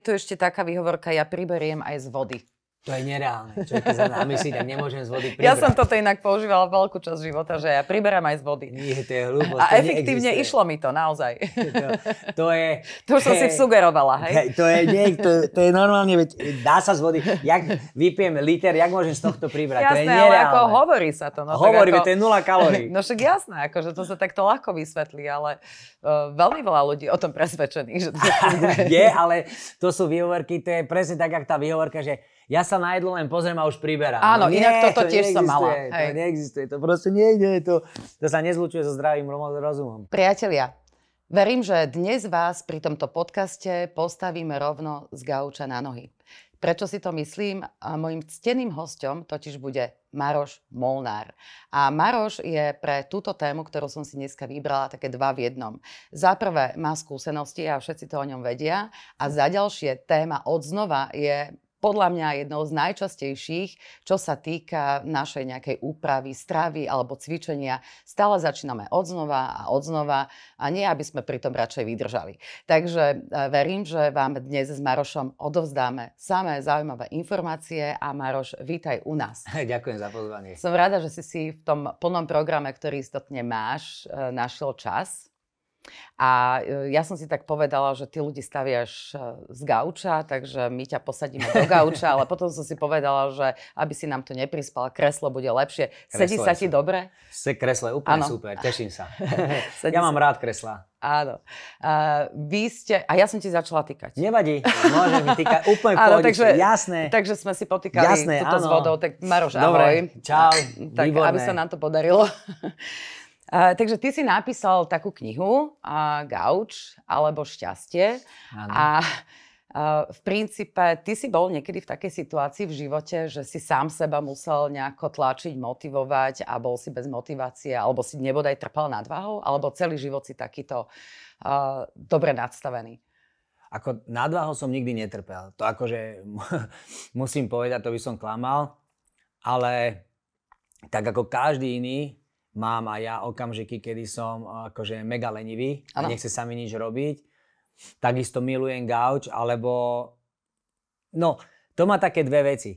Tu ešte taká výhovorka, ja priberiem aj z vody. To je nereálne. Človek, keď sa namyslí, tak nemôžem z vody pribrať. Ja som toto inak používala veľkú časť života, že ja priberám aj z vody. Nie, to je hlúposť. A efektívne neexistuje. išlo mi to, naozaj. To, to je... To už som si sugerovala, hej? To je, nie, to, to je normálne, veď dá sa z vody. Jak vypijem liter, jak môžem z tohto pribrať? Jasné, to je nereálne. ale ako hovorí sa to. No, hovorí, ako, to je nula kalórií. No však jasné, akože to sa takto ľahko vysvetlí, ale uh, veľmi veľa ľudí o tom presvedčených, že to Je, ale to sú výhovorky, to je presne tak, ako tá výhovorka, že ja sa na jedlo len pozriem a už priberám. Áno, no, inak toto to tiež som mala. Hej. To neexistuje, to proste nejde, to, to sa nezlučuje so zdravým rozumom. Priatelia, verím, že dnes vás pri tomto podcaste postavíme rovno z gauča na nohy. Prečo si to myslím? A mojim cteným hostom totiž bude Maroš Molnár. A Maroš je pre túto tému, ktorú som si dneska vybrala, také dva v jednom. Za prvé má skúsenosti a všetci to o ňom vedia. A za ďalšie téma odznova je podľa mňa jednou z najčastejších, čo sa týka našej nejakej úpravy, stravy alebo cvičenia. Stále začíname odznova a odznova a nie, aby sme pri tom radšej vydržali. Takže e, verím, že vám dnes s Marošom odovzdáme samé zaujímavé informácie a Maroš, vítaj u nás. Ďakujem za pozvanie. Som rada, že si si v tom plnom programe, ktorý istotne máš, e, našiel čas a e, ja som si tak povedala, že ty ľudí staviaš e, z gauča, takže my ťa posadíme do gauča, ale potom som si povedala, že aby si nám to neprispal, kreslo bude lepšie. Kreslo Sedí sa ti dobre? Se kreslo je úplne ano. super, teším sa. ja mám rád kresla. Áno. Uh, vy ste... A ja som ti začala týkať. Nevadí, môžem týkať úplne pohode, takže, jasné. Takže sme si potýkali jasné, túto áno. s vodou, tak Maroš, Dobre, ahoj. čau, tak, výborné. aby sa nám to podarilo. Uh, takže ty si napísal takú knihu uh, Gauč alebo Šťastie. Ano. A uh, v princípe ty si bol niekedy v takej situácii v živote, že si sám seba musel nejako tlačiť, motivovať a bol si bez motivácie, alebo si nebodaj trpel nadvahou, alebo celý život si takýto uh, dobre nadstavený? Ako nadvahou som nikdy netrpel. To akože musím povedať, to by som klamal, ale tak ako každý iný, mám aj ja okamžiky, kedy som akože mega lenivý a nechce sa mi nič robiť. Takisto milujem gauč, alebo... No, to má také dve veci.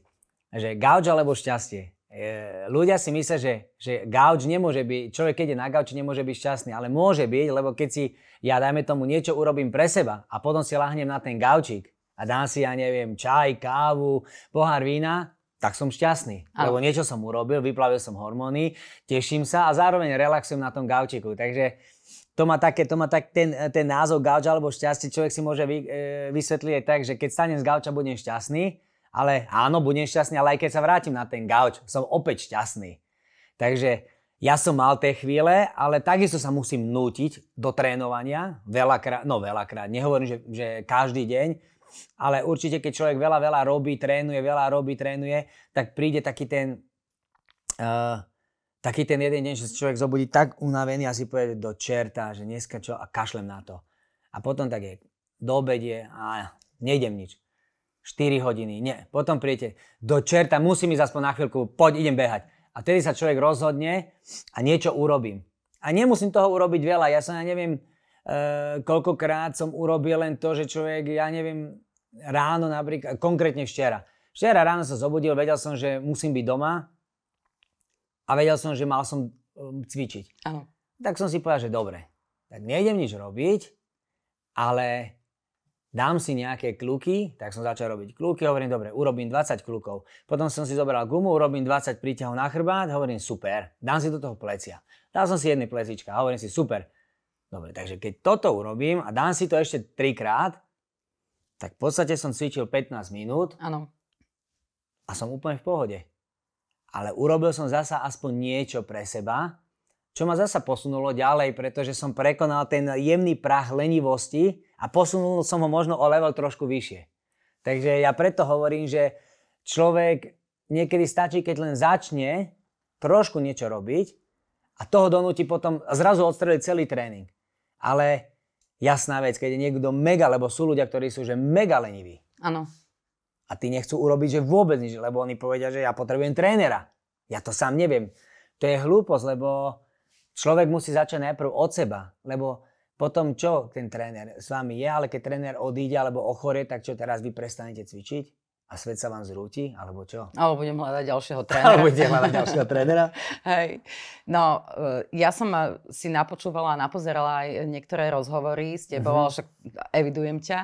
Že gauč alebo šťastie. E, ľudia si myslia, že, že gauč nemôže byť, človek keď je na gauči nemôže byť šťastný, ale môže byť, lebo keď si ja dajme tomu niečo urobím pre seba a potom si lahnem na ten gaučík a dám si, ja neviem, čaj, kávu, pohár vína, tak som šťastný. Ano. Lebo niečo som urobil, vyplavil som hormóny, teším sa a zároveň relaxujem na tom gaučiku. Takže to má, také, to má tak ten, ten názov gauč alebo šťastie, človek si môže vy, e, vysvetliť aj tak, že keď stanem z gauča, budem šťastný, ale áno, budem šťastný, ale aj keď sa vrátim na ten gauč, som opäť šťastný. Takže ja som mal tie chvíle, ale takisto sa musím nútiť do trénovania, veľakrát, no veľakrát, nehovorím, že, že každý deň, ale určite, keď človek veľa, veľa robí, trénuje, veľa robí, trénuje, tak príde taký ten, uh, taký ten jeden deň, že sa človek zobudí tak unavený a si povie do čerta, že dneska čo a kašlem na to. A potom tak je, do obedie a nejdem nič. 4 hodiny, nie. Potom príjete, do čerta, musím ísť aspoň na chvíľku, poď, idem behať. A vtedy sa človek rozhodne a niečo urobím. A nemusím toho urobiť veľa, ja sa ja neviem, Uh, koľkokrát som urobil len to, že človek, ja neviem, ráno napríklad, konkrétne včera. Včera ráno sa zobudil, vedel som, že musím byť doma a vedel som, že mal som um, cvičiť. Áno. Tak som si povedal, že dobre, tak nejdem nič robiť, ale dám si nejaké kluky, tak som začal robiť kluky, hovorím, dobre, urobím 20 klukov. Potom som si zobral gumu, urobím 20 príťahov na chrbát, hovorím, super, dám si do toho plecia. Dal som si jedny plecička, hovorím si, super, Dobre, takže keď toto urobím a dám si to ešte trikrát, tak v podstate som cvičil 15 minút. Áno. A som úplne v pohode. Ale urobil som zasa aspoň niečo pre seba, čo ma zasa posunulo ďalej, pretože som prekonal ten jemný prach lenivosti a posunul som ho možno o level trošku vyššie. Takže ja preto hovorím, že človek niekedy stačí, keď len začne trošku niečo robiť a toho donúti potom zrazu odstreliť celý tréning. Ale jasná vec, keď je niekto mega, lebo sú ľudia, ktorí sú že mega leniví. Áno. A tí nechcú urobiť, že vôbec nič, lebo oni povedia, že ja potrebujem trénera. Ja to sám neviem. To je hlúposť, lebo človek musí začať najprv od seba. Lebo potom čo ten tréner s vami je, ale keď tréner odíde alebo ochorie, tak čo teraz vy prestanete cvičiť? A svet sa vám zrúti, alebo čo? Alebo budem hľadať ďalšieho trénera. Alebo budem hľadať ďalšieho trénera? Hej. No, e, ja som si napočúvala a napozerala aj niektoré rozhovory s tebou, mm-hmm. ale však evidujem ťa.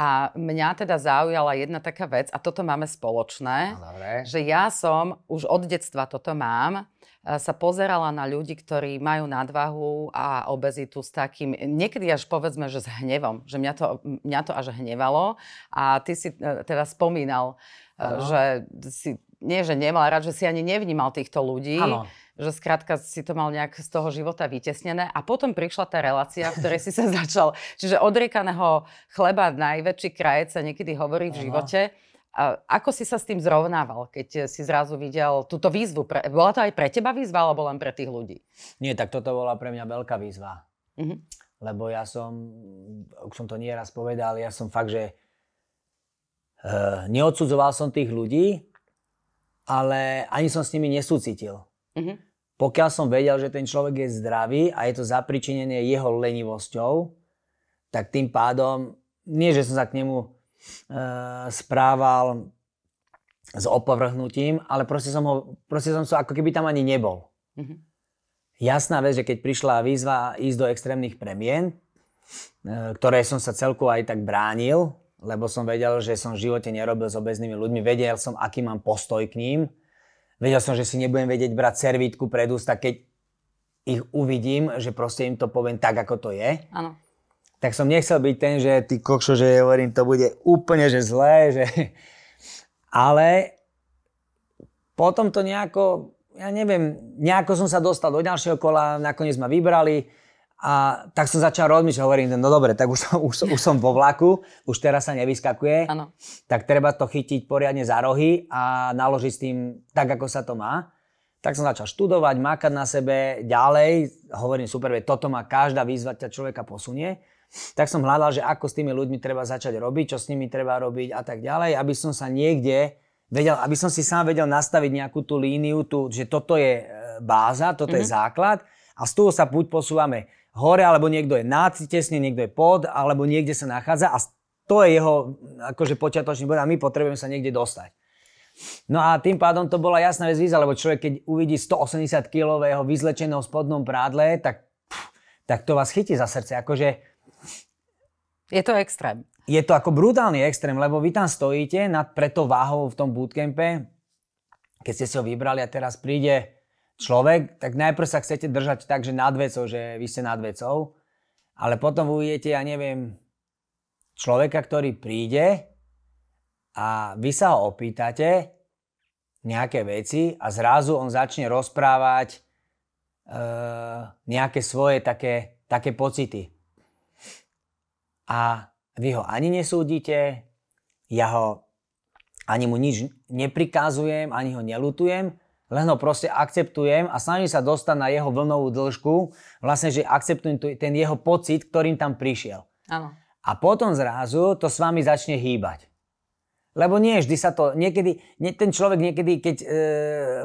A mňa teda zaujala jedna taká vec, a toto máme spoločné, no, Dobre. že ja som, už od detstva toto mám, sa pozerala na ľudí, ktorí majú nadvahu a obezitu s takým, niekedy až povedzme, že s hnevom, že mňa to, mňa to až hnevalo. A ty si e, teda spomínal, ano. že si, nie že nemal rád, že si ani nevnímal týchto ľudí. Ano že skrátka si to mal nejak z toho života vytesnené a potom prišla tá relácia, v ktorej si sa začal. Čiže odriekaného chleba najväčší krajec sa niekedy hovorí v živote. Ako si sa s tým zrovnával, keď si zrazu videl túto výzvu? Bola to aj pre teba výzva, alebo len pre tých ľudí? Nie, tak toto bola pre mňa veľká výzva. Mm-hmm. Lebo ja som, už som to nieraz povedal, ja som fakt, že uh, neodsudzoval som tých ľudí, ale ani som s nimi nesúcitil. Mm-hmm. Pokiaľ som vedel, že ten človek je zdravý a je to zapričinené jeho lenivosťou, tak tým pádom, nie že som sa k nemu správal s opovrhnutím, ale proste som, ho, proste som sa ako keby tam ani nebol. Mm-hmm. Jasná vec, že keď prišla výzva ísť do extrémnych premien, eh, ktoré som sa celku aj tak bránil, lebo som vedel, že som v živote nerobil s obeznými ľuďmi, vedel som, aký mám postoj k ním, vedel som, že si nebudem vedieť brať servítku pred ústa, keď ich uvidím, že proste im to poviem tak, ako to je. Áno tak som nechcel byť ten, že ty kokšo, že hovorím, to bude úplne že zlé, že... Ale potom to nejako, ja neviem, nejako som sa dostal do ďalšieho kola, nakoniec ma vybrali a tak som začal rozmýšľať, hovorím, no dobre, tak už som, už, som, už som vo vlaku, už teraz sa nevyskakuje, ano. tak treba to chytiť poriadne za rohy a naložiť s tým tak, ako sa to má. Tak som začal študovať, mákať na sebe ďalej, hovorím super, toto má každá výzva ťa človeka posunie tak som hľadal, že ako s tými ľuďmi treba začať robiť, čo s nimi treba robiť a tak ďalej, aby som sa niekde vedel, aby som si sám vedel nastaviť nejakú tú líniu, tú, že toto je e, báza, toto mm-hmm. je mhm. základ a z toho sa buď posúvame hore, alebo niekto je nad, tesne, niekto je pod, alebo niekde sa nachádza a to je jeho akože počiatočný bod a my potrebujeme sa niekde dostať. No a tým pádom to bola jasná vec výzva, lebo človek keď uvidí 180-kilového vyzlečeného spodnom prádle, tak, tak to vás chytí za srdce. Akože je to extrém. Je to ako brutálny extrém, lebo vy tam stojíte nad preto váhou v tom bootcampe, keď ste si ho vybrali a teraz príde človek, tak najprv sa chcete držať tak, že nad vecou, že vy ste nad vecou, ale potom uvidíte, ja neviem, človeka, ktorý príde a vy sa ho opýtate nejaké veci a zrazu on začne rozprávať e, nejaké svoje také, také pocity a vy ho ani nesúdite, ja ho ani mu nič neprikazujem, ani ho nelutujem, len ho proste akceptujem a snažím sa dostať na jeho vlnovú dĺžku, vlastne, že akceptujem ten jeho pocit, ktorým tam prišiel. Áno. A potom zrazu to s vami začne hýbať. Lebo nie vždy sa to, niekedy, nie, ten človek niekedy, keď e,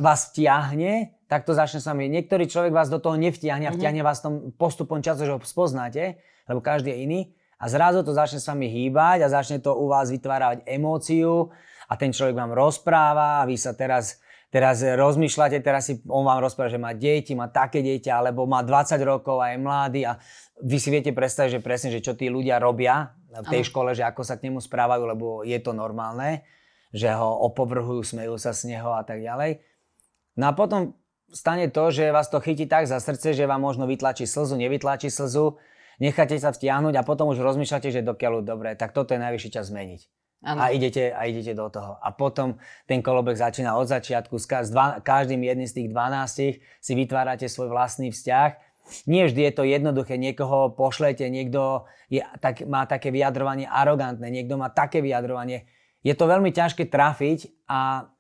vás vtiahne, tak to začne s vami. Niektorý človek vás do toho nevtiahne a mhm. vtiahne vás tom postupom času, že ho spoznáte, lebo každý je iný a zrazu to začne s vami hýbať a začne to u vás vytvárať emóciu a ten človek vám rozpráva a vy sa teraz, teraz rozmýšľate, teraz si on vám rozpráva, že má deti, má také dieťa, alebo má 20 rokov a je mladý a vy si viete predstaviť, že presne, že čo tí ľudia robia v tej škole, že ako sa k nemu správajú, lebo je to normálne, že ho opovrhujú, smejú sa z neho a tak ďalej. No a potom stane to, že vás to chytí tak za srdce, že vám možno vytlačí slzu, nevytlačí slzu, necháte sa vtiahnuť a potom už rozmýšľate, že dokiaľ dobre, tak toto je najvyšší čas zmeniť. Ano. A idete, a idete do toho. A potom ten kolobek začína od začiatku. S každým jedným z tých 12 si vytvárate svoj vlastný vzťah. Nie vždy je to jednoduché. Niekoho pošlete, niekto je, tak, má také vyjadrovanie arogantné, niekto má také vyjadrovanie. Je to veľmi ťažké trafiť a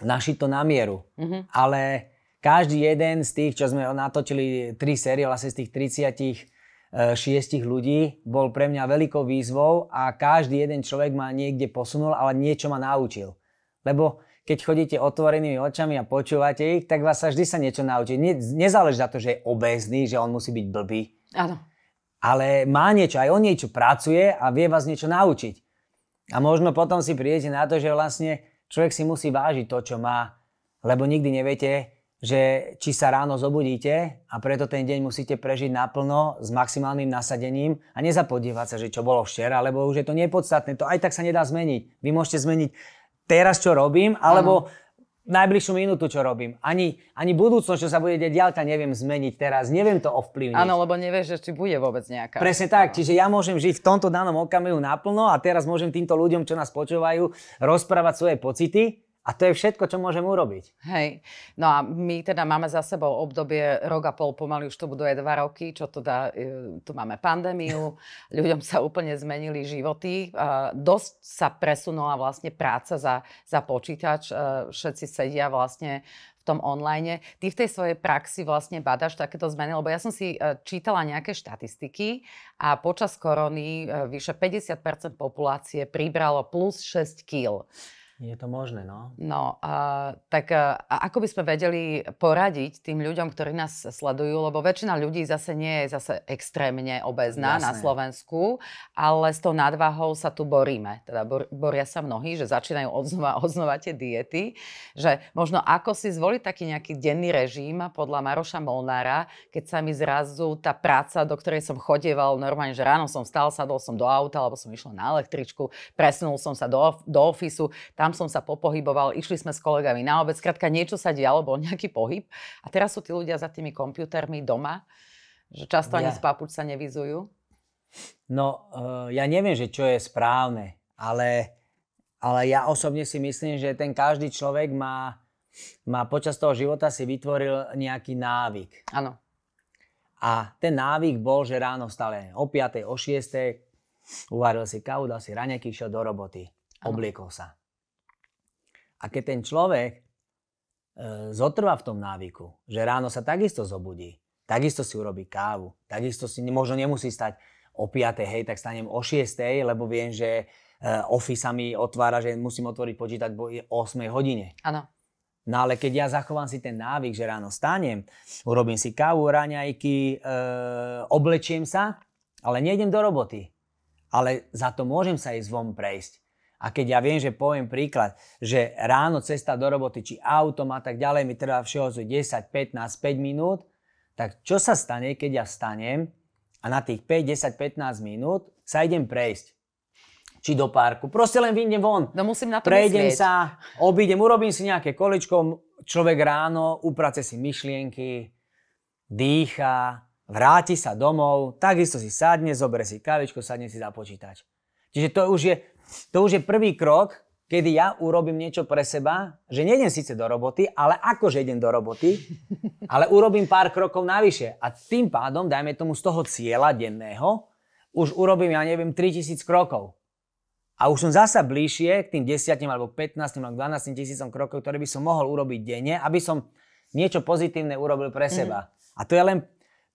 našiť to na mieru. Mm-hmm. Ale každý jeden z tých, čo sme natočili tri série, vlastne z tých 30 E, šiestich ľudí bol pre mňa veľkou výzvou a každý jeden človek ma niekde posunul, ale niečo ma naučil. Lebo keď chodíte otvorenými očami a počúvate ich, tak vás sa vždy sa niečo naučí. Ne, nezáleží na to, že je obézny, že on musí byť blbý. Áno. ale má niečo, aj on niečo pracuje a vie vás niečo naučiť. A možno potom si prídete na to, že vlastne človek si musí vážiť to, čo má, lebo nikdy neviete, že či sa ráno zobudíte a preto ten deň musíte prežiť naplno s maximálnym nasadením a nezapodívať sa, že čo bolo včera, lebo už je to nepodstatné, to aj tak sa nedá zmeniť. Vy môžete zmeniť teraz, čo robím, alebo ano najbližšiu minútu, čo robím. Ani, ani budúcnosť, čo sa bude deť ďalka, neviem zmeniť teraz. Neviem to ovplyvniť. Áno, lebo nevieš, že či bude vôbec nejaká. Presne tak. Čiže ja môžem žiť v tomto danom okamihu naplno a teraz môžem týmto ľuďom, čo nás počúvajú, rozprávať svoje pocity a to je všetko, čo môžem urobiť. Hej. No a my teda máme za sebou obdobie rok a pol, pomaly už to budú aj dva roky, čo teda, tu máme pandémiu, ľuďom sa úplne zmenili životy, dosť sa presunula vlastne práca za, za počítač, všetci sedia vlastne v tom online. Ty v tej svojej praxi vlastne badaš takéto zmeny, lebo ja som si e, čítala nejaké štatistiky a počas korony e, vyše 50% populácie pribralo plus 6 kg. Je to možné, no. No, a, tak a, ako by sme vedeli poradiť tým ľuďom, ktorí nás sledujú, lebo väčšina ľudí zase nie je zase extrémne obezná Jasné. na Slovensku, ale s tou nadvahou sa tu boríme. Teda bor, boria sa mnohí, že začínajú odznova, odznova tie diety, že možno ako si zvoliť taký nejaký denný režim podľa Maroša Molnára, keď sa mi zrazu tá práca, do ktorej som chodieval normálne, že ráno som stal, sadol som do auta, alebo som išla na električku, presunul som sa do, do ofisu, tam tam som sa popohyboval, išli sme s kolegami na obec, skrátka niečo sa dialo, bol nejaký pohyb. A teraz sú tí ľudia za tými počítačmi doma, že často ja. ani z papuč sa nevizujú. No, uh, ja neviem, že čo je správne, ale, ale ja osobne si myslím, že ten každý človek má, má počas toho života si vytvoril nejaký návyk. Áno. A ten návyk bol, že ráno stále o 5. o 6. uvaril si kávu, dal si raňajky, šiel do roboty. Ano. Obliekol sa. A keď ten človek e, zotrvá v tom návyku, že ráno sa takisto zobudí, takisto si urobí kávu, takisto si možno nemusí stať o 5, hej, tak stanem o 6, lebo viem, že e, Office sa mi otvára, že musím otvoriť počítať o 8 hodine. Áno. No ale keď ja zachovám si ten návyk, že ráno stanem, urobím si kávu, raňajky, e, oblečiem sa, ale nejdem do roboty. Ale za to môžem sa ísť von prejsť. A keď ja viem, že poviem príklad, že ráno cesta do roboty, či autom a tak ďalej mi trvá všeho 10, 15, 5 minút, tak čo sa stane, keď ja stanem a na tých 5, 10, 15 minút sa idem prejsť? Či do parku. Proste len vyjdem von. No musím na to Prejdem myslieť. sa, obídem, urobím si nejaké količko, človek ráno uprace si myšlienky, dýcha, vráti sa domov, takisto si sadne, zoberie si kavičko, sadne si za počítač. Čiže to už je to už je prvý krok, kedy ja urobím niečo pre seba, že nejdem síce do roboty, ale akože idem do roboty, ale urobím pár krokov navyše. A tým pádom, dajme tomu z toho cieľa denného, už urobím, ja neviem, 3000 krokov. A už som zasa bližšie k tým 10 alebo 15 alebo 12 tisícom krokov, ktoré by som mohol urobiť denne, aby som niečo pozitívne urobil pre seba. Mm. A to je len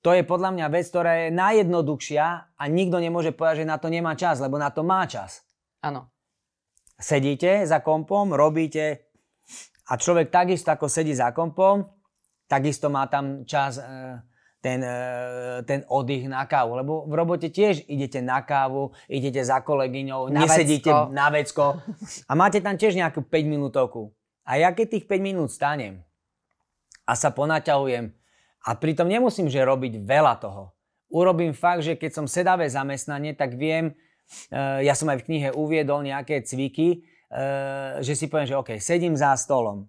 to je podľa mňa vec, ktorá je najjednoduchšia a nikto nemôže povedať, že na to nemá čas, lebo na to má čas. Áno. Sedíte za kompom, robíte a človek takisto ako sedí za kompom, takisto má tam čas e, ten, e, ten oddych na kávu. Lebo v robote tiež idete na kávu, idete za kolegyňou, na nesedíte vecko. na vecko a máte tam tiež nejakú 5 minútovku. A ja keď tých 5 minút stanem a sa ponaťahujem a pritom nemusím, že robiť veľa toho. Urobím fakt, že keď som sedavé zamestnanie, tak viem, ja som aj v knihe uviedol nejaké cviky, eh, že si poviem, že OK, sedím za stolom,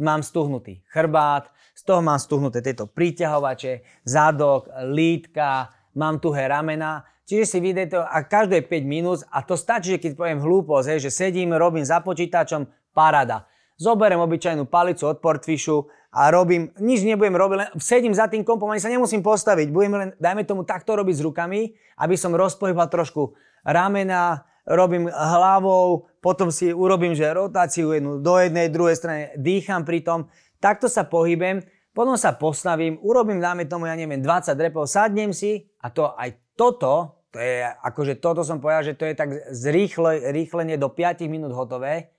mám stuhnutý chrbát, z toho mám stuhnuté tieto priťahovače, zadok, lítka, mám tuhé ramena, čiže si vidíte to a každé 5 minút a to stačí, že keď poviem hlúposť, že sedím, robím za počítačom, parada. Zoberiem obyčajnú palicu od portfišu a robím, nič nebudem robiť, len sedím za tým kompom, ani sa nemusím postaviť, budem len, dajme tomu, takto robiť s rukami, aby som rozpohybal trošku ramena, robím hlavou, potom si urobím, že rotáciu jednu do jednej, druhej strany, dýcham pri tom, takto sa pohybem, potom sa postavím, urobím, dáme tomu, ja neviem, 20 repov, sadnem si a to aj toto, to je, akože toto som povedal, že to je tak zrýchle, rýchlenie do 5 minút hotové.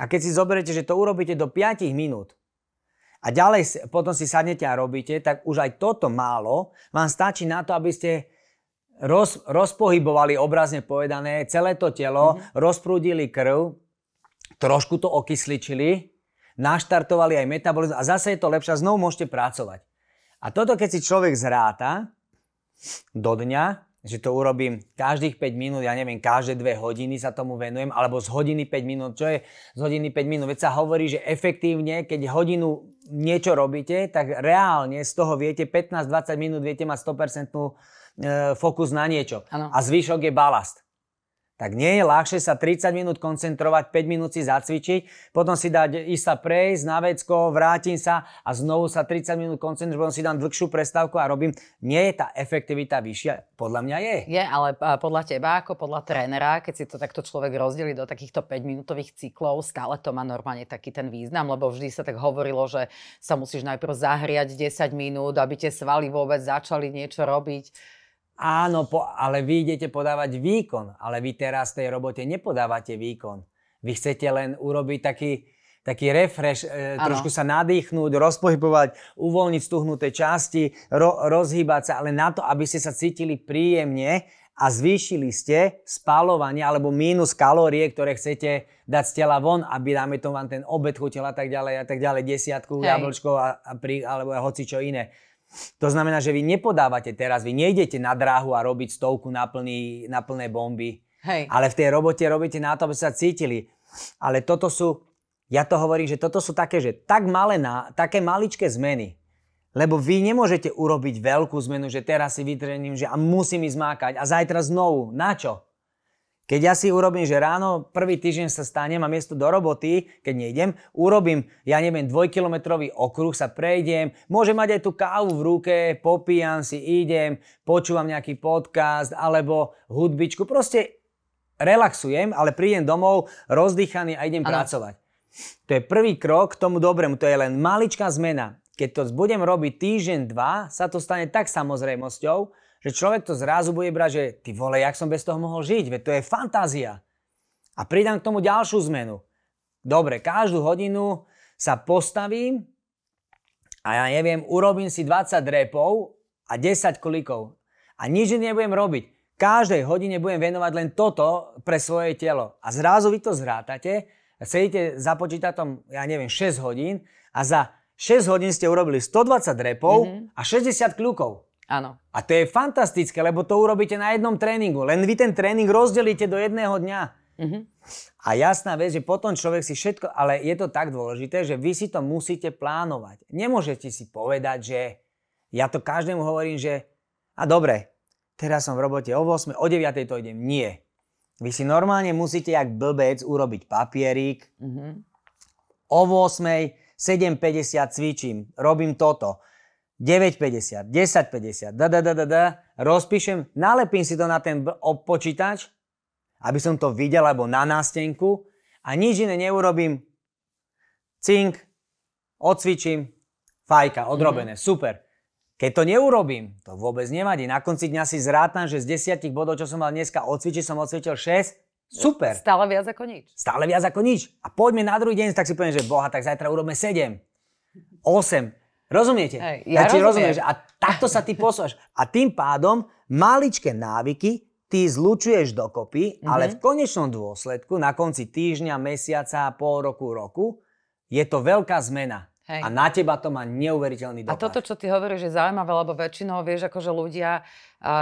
A keď si zoberiete, že to urobíte do 5 minút a ďalej potom si sadnete a robíte, tak už aj toto málo vám stačí na to, aby ste roz, rozpohybovali obrazne povedané celé to telo, mm-hmm. rozprúdili krv, trošku to okysličili, naštartovali aj metabolizmus a zase je to lepšie a znovu môžete pracovať. A toto, keď si človek zráta do dňa, že to urobím každých 5 minút, ja neviem, každé 2 hodiny sa tomu venujem, alebo z hodiny 5 minút, čo je z hodiny 5 minút? Veď sa hovorí, že efektívne, keď hodinu niečo robíte, tak reálne z toho viete 15-20 minút, viete mať 100% e, fokus na niečo. Ano. A zvyšok je balast tak nie je ľahšie sa 30 minút koncentrovať, 5 minút si zacvičiť, potom si dať ísť sa prejsť na vecko, vrátim sa a znovu sa 30 minút koncentrovať, potom si dám dlhšiu prestávku a robím. Nie je tá efektivita vyššia? Podľa mňa je. Je, ale podľa teba, ako podľa trénera, keď si to takto človek rozdelí do takýchto 5-minútových cyklov, stále to má normálne taký ten význam, lebo vždy sa tak hovorilo, že sa musíš najprv zahriať 10 minút, aby tie svaly vôbec začali niečo robiť. Áno, po, ale vy idete podávať výkon, ale vy teraz v tej robote nepodávate výkon. Vy chcete len urobiť taký, taký refresh, e, trošku sa nadýchnúť, rozpohybovať, uvoľniť stuhnuté časti, ro, rozhýbať sa, ale na to, aby ste sa cítili príjemne a zvýšili ste spalovanie alebo mínus kalórie, ktoré chcete dať z tela von, aby dáme to vám ten obed chutil a tak ďalej a tak ďalej, desiatku, Hej. jablčko a, a pri, alebo hoci čo iné. To znamená, že vy nepodávate teraz, vy nejdete na dráhu a robiť stovku na, plný, na plné bomby. Hej. Ale v tej robote robíte na to, aby sa cítili. Ale toto sú, ja to hovorím, že toto sú také, že tak malé, na, také maličké zmeny. Lebo vy nemôžete urobiť veľkú zmenu, že teraz si vytrením, že a musím ísť mákať a zajtra znovu. Na čo? Keď ja si urobím, že ráno prvý týždeň sa stanem a miesto do roboty, keď nejdem, urobím, ja neviem, dvojkilometrový okruh, sa prejdem, môžem mať aj tú kávu v ruke, popíjam si, idem, počúvam nejaký podcast alebo hudbičku, proste relaxujem, ale prídem domov rozdýchaný a idem ano. pracovať. To je prvý krok k tomu dobrému, to je len maličká zmena. Keď to budem robiť týždeň, dva, sa to stane tak samozrejmosťou, že človek to zrazu bude brať, že ty vole, jak som bez toho mohol žiť, veď to je fantázia. A pridám k tomu ďalšiu zmenu. Dobre, každú hodinu sa postavím a ja neviem, urobím si 20 repov a 10 klikov. A nič nebudem robiť. Každej hodine budem venovať len toto pre svoje telo. A zrazu vy to zrátate, sedíte za počítačom, ja neviem, 6 hodín a za 6 hodín ste urobili 120 repov mm-hmm. a 60 kľukov. Áno. A to je fantastické, lebo to urobíte na jednom tréningu. Len vy ten tréning rozdelíte do jedného dňa. Mm-hmm. A jasná vec, že potom človek si všetko, ale je to tak dôležité, že vy si to musíte plánovať. Nemôžete si povedať, že ja to každému hovorím, že a dobre, teraz som v robote o 8, o 9 to idem. Nie. Vy si normálne musíte, jak blbec, urobiť papierík. Mm-hmm. O 8, 7.50 cvičím, robím toto 9,50, 10,50, da, da, da, da, da, rozpíšem, nalepím si to na ten počítač, aby som to videl, alebo na nástenku a nič iné neurobím. Cink, odcvičím, fajka, odrobené, mm. super. Keď to neurobím, to vôbec nevadí. Na konci dňa si zrátam, že z 10 bodov, čo som mal dneska odcvičiť, som odcvičil 6. Super. Stále viac ako nič. Stále viac ako nič. A poďme na druhý deň, tak si poviem, že boha, tak zajtra urobíme 7, 8, Rozumiete? Hej, ja, ja rozumiem. rozumieš. A takto sa ty posúvaš. A tým pádom maličké návyky ty zlučuješ dokopy, mm-hmm. ale v konečnom dôsledku, na konci týždňa, mesiaca, pol roku, roku, je to veľká zmena. Hej. A na teba to má neuveriteľný dopad. A toto, čo ty hovoríš, je zaujímavé, lebo väčšinou vieš, akože ľudia,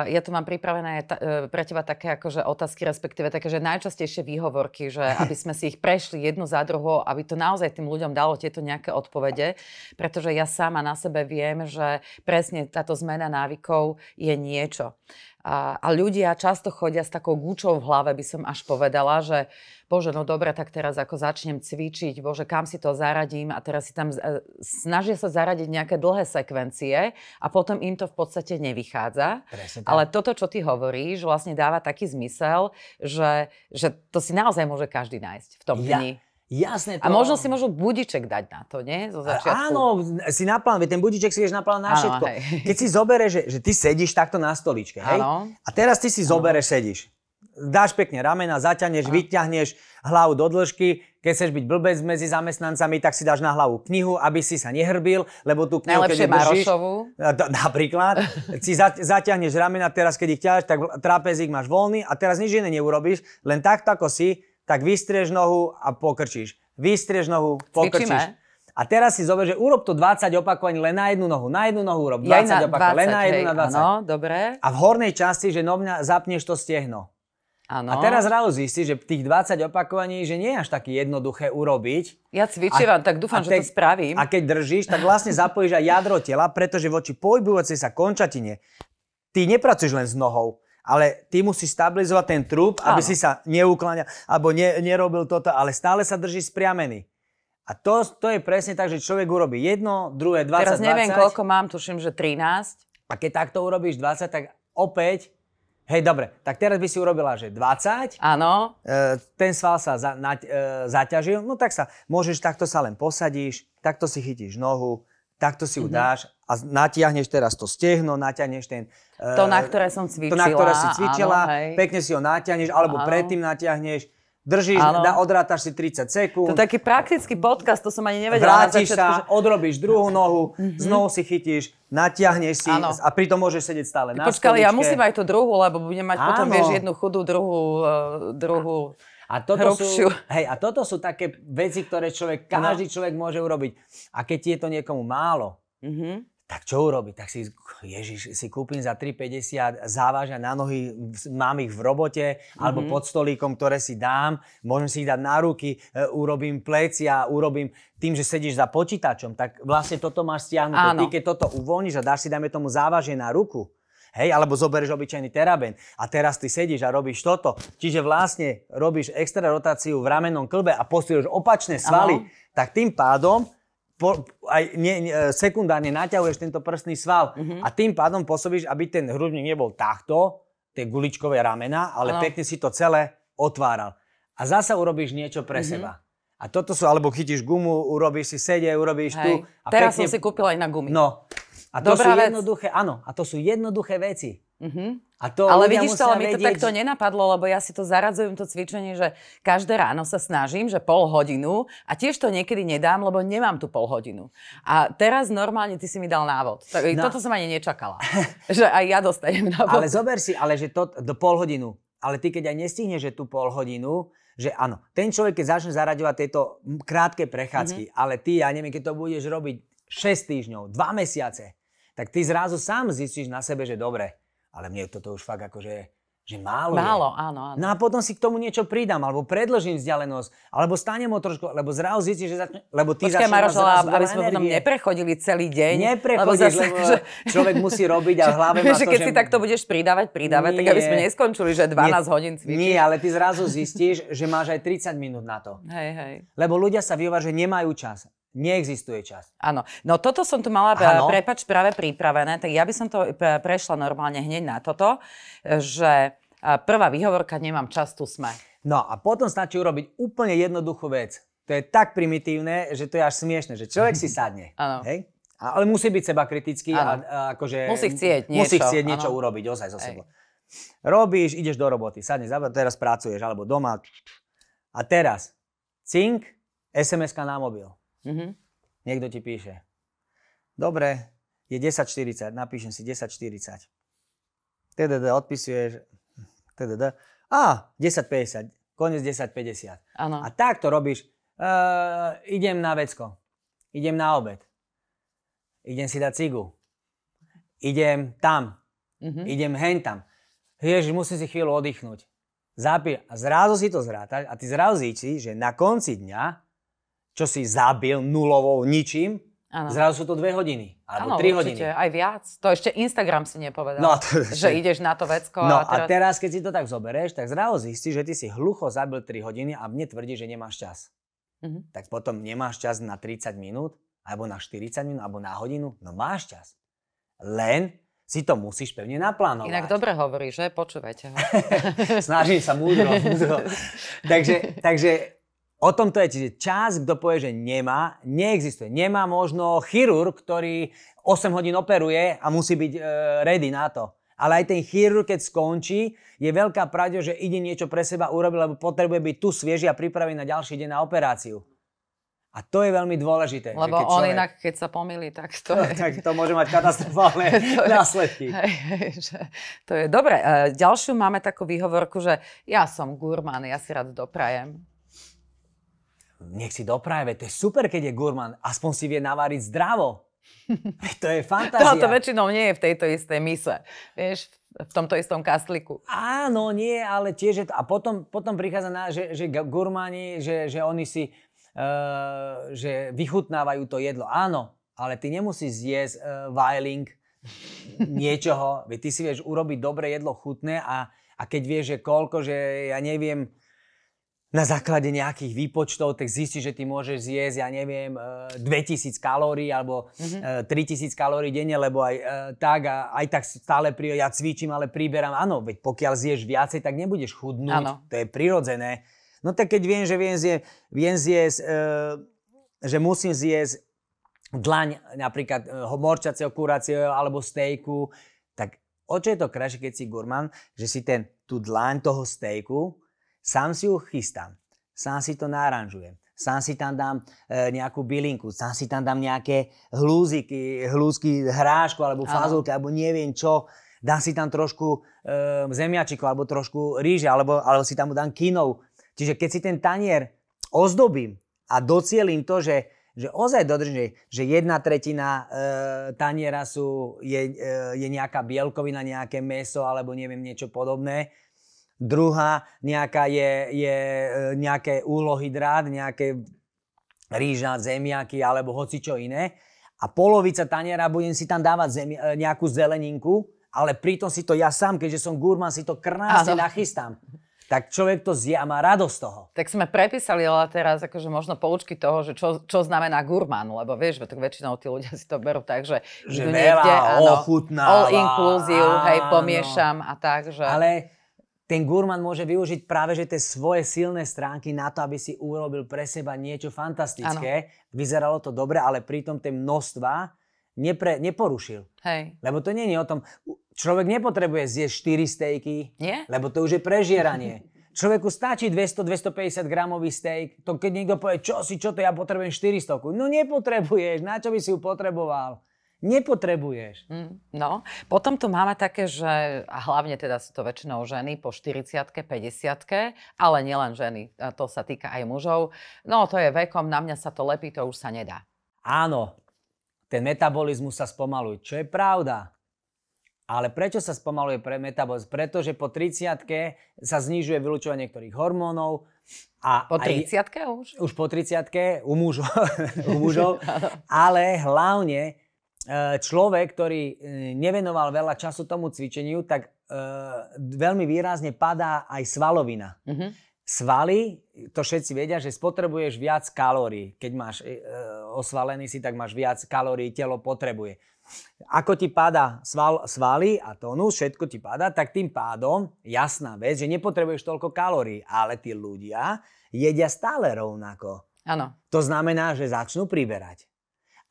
ja tu mám pripravené ta, uh, pre teba také akože otázky, respektíve také, že najčastejšie výhovorky, že aby sme si ich prešli jednu za druhou, aby to naozaj tým ľuďom dalo tieto nejaké odpovede, pretože ja sama na sebe viem, že presne táto zmena návykov je niečo. A, a ľudia často chodia s takou gúčou v hlave, by som až povedala, že bože, no dobre, tak teraz ako začnem cvičiť, bože, kam si to zaradím a teraz si tam e, snažia sa zaradiť nejaké dlhé sekvencie a potom im to v podstate nevychádza. Ale toto, čo ty hovoríš, vlastne dáva taký zmysel, že, že to si naozaj môže každý nájsť v tom ja, dni. Jasné. To... A možno si môžu budiček dať na to, nie? Zo začiatku. Áno, si naplán, ten budiček si vieš naplánovať na všetko. Hej. Keď si zoberieš, že, že ty sedíš takto na stoličke, hej? Áno. A teraz ty si zoberieš, sedíš. dáš pekne ramena, zaťahneš, vyťahneš hlavu do dĺžky, keď chceš byť blbec medzi zamestnancami, tak si dáš na hlavu knihu, aby si sa nehrbil, lebo tú knihu, Najlepšie keď držíš, napríklad, si za, zaťahneš ramena, teraz keď ich ťaháš, tak trapezík máš voľný a teraz nič iné neurobíš, len takto ako si, tak vystrieš nohu a pokrčíš. Vystrieš nohu, pokrčíš. Cvičíme. A teraz si zober, že urob to 20 opakovaní len na jednu nohu. Na jednu nohu urob 20 Ja opakovaní, len na jednu hej, na 20. Áno, dobre. A v hornej časti, že novňa, zapneš to stehno. Áno. A teraz zrazu zistíš, že tých 20 opakovaní, že nie je až také jednoduché urobiť. Ja cvičím, tak dúfam, že to spravím. A keď držíš, tak vlastne zapojíš aj jadro tela, pretože voči pohybujúcej sa končatine ty nepracuješ len s nohou, ale ty musíš stabilizovať ten trup, aby Áno. si sa neukláňal, alebo ne, nerobil toto, ale stále sa drží spriamený. A to, to je presne tak, že človek urobí jedno, druhé, 20, Teraz neviem, 20. koľko mám, tuším, že 13. A keď takto urobíš 20, tak opäť, hej, dobre, tak teraz by si urobila, že 20, Áno. e, ten sval sa za, na, e, zaťažil, no tak sa môžeš, takto sa len posadíš, takto si chytíš nohu, takto si ju Mhm. dáš a natiahneš teraz to stehno, natiahneš ten... e, To, na ktoré som cvičila. To, na ktoré si cvičila, áno, hej. pekne si ho natiahneš, alebo Áno. predtým natiahneš, držíš, da, odrátaš si 30 sekúnd, To je taký praktický podcast, to som ani nevedela vrátiš sa, že- odrobíš druhú nohu, znovu si chytíš, natiahneš si Áno. a pritom môžeš sedieť stále na Počkaj, ja musím aj tú druhú, lebo budem mať potom, Áno. vieš, jednu chudú, druhú, uh, druhú... A toto, hrubšiu. sú, hej, a toto sú také veci, ktoré človek, každý človek môže urobiť. A keď je to niekomu málo, Mhm. Tak čo urobiť? Tak si, ježiš, si kúpim za 3,50 závažia na nohy, mám ich v robote, alebo pod stolíkom, ktoré si dám, môžem si ich dať na ruky, e, urobím plecia, urobím tým, že sedíš za počítačom, tak vlastne toto máš stiahnuté. Áno. Ty, keď toto uvoľníš a dáš si, dajme tomu, závažie na ruku, Hej, alebo zoberieš obyčajný teraben a teraz ty sedíš a robíš toto. Čiže vlastne robíš extra rotáciu v ramennom klbe a posiluješ opačné svaly, Áno. tak tým pádom po, aj ne, ne, sekundárne naťahuješ tento prstný sval Mhm. a tým pádom pôsobíš, aby ten hrudník nebol takto, tie guličkové ramena, ale Áno. pekne si to celé otváral. A zasa urobíš niečo pre Mhm. seba. A toto sú, alebo chytíš gumu, urobíš si sedie, urobíš tu. Hej. A Teraz pekne, som si kúpila aj na gumy. No. A to Dobrá sú vec. jednoduché, áno, a to sú jednoduché veci. Mhm. A to Ale vidíš to, ale mi to vedieť, takto nenapadlo, lebo ja si to zaradzujem, to cvičenie, že každé ráno sa snažím, že pol hodinu a tiež to niekedy nedám, lebo nemám tu pol hodinu. A teraz normálne ty si mi dal návod. Tak, No. Toto som ani nečakala. že aj ja dostanem návod. Ale zober si, ale že to do pol hodinu. Ale ty keď aj nestihneš, že tú pol hodinu, že áno, ten človek, keď začne zaraďovať tieto krátke prechádzky, Mhm. ale ty, ja neviem, keď to budeš robiť 6 týždňov, 2 mesiace, tak ty zrazu sám zistíš na sebe, že dobre, ale mne toto už fakt akože, že málo, Málo, je. áno, áno. No a potom si k tomu niečo pridám, alebo predložím vzdialenosť, alebo stanem o trošku, lebo zrazu zistíš, že začne, lebo ty Počkaj, Maroš, ale aby sme potom neprechodili celý deň. Neprechodíš, zase, lebo že, človek musí robiť a v hlave má že to, keď že... si takto budeš pridávať, pridávať, tak aby sme Nie. neskončili, že 12 hodín cvičíš. Nie, ale ty zrazu zistíš, že máš aj 30 minút na to. Hej, hej. Lebo ľudia sa vyhovajú, že nemajú čas. Neexistuje čas. Áno. No toto som tu mala, Áno. prepač, práve pripravené, tak ja by som to pre- prešla normálne hneď na toto, že prvá výhovorka, nemám čas, tu sme. No a potom stačí urobiť úplne jednoduchú vec. To je tak primitívne, že to je až smiešne, že človek si sadne. Áno. Hej? A- Ale musí byť seba kritický a, a akože... Musí chcieť Musí niečo, chcieť niečo urobiť, ozaj Hej. sebou. Robíš, ideš do roboty, sadneš, za- teraz pracuješ, alebo doma. A teraz, cink, SMS-ka na mobil. Mhm. Niekto ti píše. Dobre, je 10.40, napíšem si 10.40. TDD odpisuješ. TDD. A, 10.50, koniec 10.50. Áno. A takto robíš. Uh, idem na vecko. Idem na obed. Idem si dať cigu. Idem tam. Mhm. Idem hen tam. Ježiš, musím si chvíľu oddychnúť. Zapí a zrazu si to zrátaš a ty zrazu zíčiš, že na konci dňa, čo si zabil nulovou ničím, Áno. zrazu sú to dve hodiny. Alebo Áno, tri určite, hodiny. aj viac. To ešte Instagram si nepovedal. No, to- že ideš na to vecko No a teraz... a teraz, keď si to tak zoberieš, tak zrazu zistíš, že ty si hlucho zabil 3 hodiny a mne tvrdí, že nemáš čas. Mhm. Tak potom nemáš čas na 30 minút, alebo na 40 minút, alebo na hodinu. No máš čas. Len si to musíš pevne naplánovať. Inak dobre hovorí, že? Počúvajte ho. Snažím sa múdro. múdro. takže, takže o tom to je. Čiže čas, kto povie, že nemá, neexistuje. Nemá možno chirurg, ktorý 8 hodín operuje a musí byť e, ready na to. Ale aj ten chirurg, keď skončí, je veľká pravda, že ide niečo pre seba urobiť, lebo potrebuje byť tu svieži a pripravený na ďalší deň na operáciu. A to je veľmi dôležité. Lebo keď on človek... inak, keď sa pomýli, tak to je... tak to môže mať katastrofálne následky. Hej, hej, že to je dobre. Ďalšiu máme takú výhovorku, že ja som gurmán, ja si rád doprajem. Nech si dopraje, to je super, keď je gurmán. Aspoň si vie naváriť zdravo. to je fantázia. Toto väčšinou nie je v tejto istej mise. Vieš, v tomto istom kastliku. Áno, nie, ale tiež je to... A potom, potom prichádza na, že, že gurmáni, že, že oni si uh, že vychutnávajú to jedlo. Áno, ale ty nemusíš zjesť uh, viling niečoho, veď ty si vieš urobiť dobré jedlo chutné a, a keď vieš, že koľko, že ja neviem, na základe nejakých výpočtov, tak zistíš, že ty môžeš zjesť, ja neviem, 2000 kalórií alebo mm-hmm. 3000 kalórií denne, lebo aj tak a aj tak stále pri, ja cvičím, ale priberám. Áno, veď pokiaľ zješ viacej, tak nebudeš chudnúť. Ano. To je prirodzené. No tak keď viem, že viem, zje, viem zjesť, e, že musím zjesť dlaň napríklad e, morčaceho, kuracieho alebo stejku, tak o čo je to krajšie, keď si gurman, že si ten, tú dlaň toho stejku, sám si ju chystám, sám si to naranžujem, sám si tam dám e, nejakú bylinku, sám si tam dám nejaké hlúziky, hlúzky hrášku alebo fazulky, alebo neviem čo, dám si tam trošku e, zemiačiku alebo trošku ríže, alebo, alebo si tam dám kinov, Čiže keď si ten tanier ozdobím a docielím to, že, že ozaj dodržím, že jedna tretina e, taniera sú, je, e, je nejaká bielkovina, nejaké meso alebo neviem niečo podobné, druhá nejaká je, je e, nejaké úlohydrát, nejaké rýža, zemiaky alebo hoci čo iné a polovica taniera budem si tam dávať zemi, e, nejakú zeleninku, ale pritom si to ja sám, keďže som gurman, si to krásne nachystám tak človek to zje a má radosť z toho. Tak sme prepísali ale teraz akože možno poučky toho, že čo, čo znamená gurmán, lebo vieš, tak väčšinou tí ľudia si to berú tak, že, že veľa, niekde, áno, all inclusive, áno. hej, pomiešam a tak, že... Ale ten gurmán môže využiť práve že tie svoje silné stránky na to, aby si urobil pre seba niečo fantastické. Ano. Vyzeralo to dobre, ale pritom tie množstva nepre, neporušil. Hej. Lebo to nie je o tom, Človek nepotrebuje zjesť 4 stejky, Nie? lebo to už je prežieranie. Človeku stačí 200-250 gramový steak. To keď niekto povie, čo si, čo to, ja potrebujem 400. No nepotrebuješ, na čo by si ju potreboval? Nepotrebuješ. Mm, no, potom tu máme také, že, a hlavne teda sú to väčšinou ženy po 40 50 ale nielen ženy, to sa týka aj mužov. No, to je vekom, na mňa sa to lepí, to už sa nedá. Áno, ten metabolizmus sa spomaluje, čo je pravda. Ale prečo sa spomaluje pre metabolizmus? Pretože po 30 sa znižuje vylučovanie niektorých hormónov. A po 30 už? Už po 30 u mužov. u mužov ale hlavne človek, ktorý e, nevenoval veľa času tomu cvičeniu, tak e, veľmi výrazne padá aj svalovina. Uh-huh. Svaly, to všetci vedia, že spotrebuješ viac kalórií. Keď máš osvalený si, tak máš viac kalórií, telo potrebuje ako ti padá sval, svaly a tónus, všetko ti padá, tak tým pádom, jasná vec, že nepotrebuješ toľko kalórií, ale tí ľudia jedia stále rovnako. Áno. To znamená, že začnú priberať.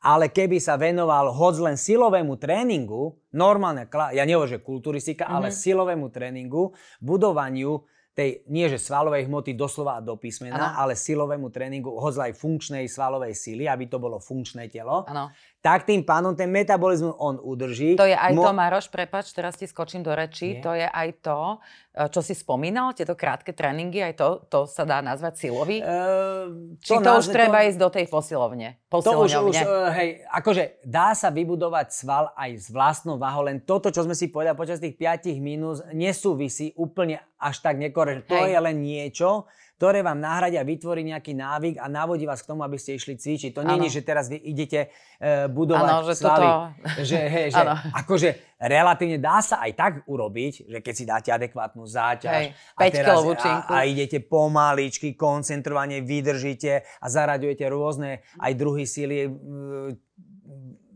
Ale keby sa venoval hoď len silovému tréningu, normálne, ja nehovorím, že kulturistika, mm-hmm. ale mhm. silovému tréningu, budovaniu tej, nie že svalovej hmoty doslova do písmena, ano. ale silovému tréningu, hoď aj funkčnej svalovej sily, aby to bolo funkčné telo, ano. Tak tým pánom ten metabolizmus on udrží. To je aj Mo- to, Maroš, prepač, teraz ti skočím do reči, Nie. to je aj to, e, čo si spomínal, tieto krátke tréningy, aj to, to sa dá nazvať silový? Uh, Či to, to už treba to... ísť do tej posilovne? To už, už uh, hej, akože dá sa vybudovať sval aj s vlastnou váhou, len toto, čo sme si povedali počas tých 5 minút, nesúvisí úplne až tak nekorektne. To je len niečo, ktoré vám nahradia, vytvorí nejaký návyk a navodí vás k tomu, aby ste išli cvičiť. To nie je, že teraz vy idete e, budovať ano, že svaly. Toto... Že, hej, že akože relatívne dá sa aj tak urobiť, že keď si dáte adekvátnu záťaž hej, a, teraz, a, a idete pomaličky, koncentrovane vydržíte a zaraďujete rôzne aj druhy síly e,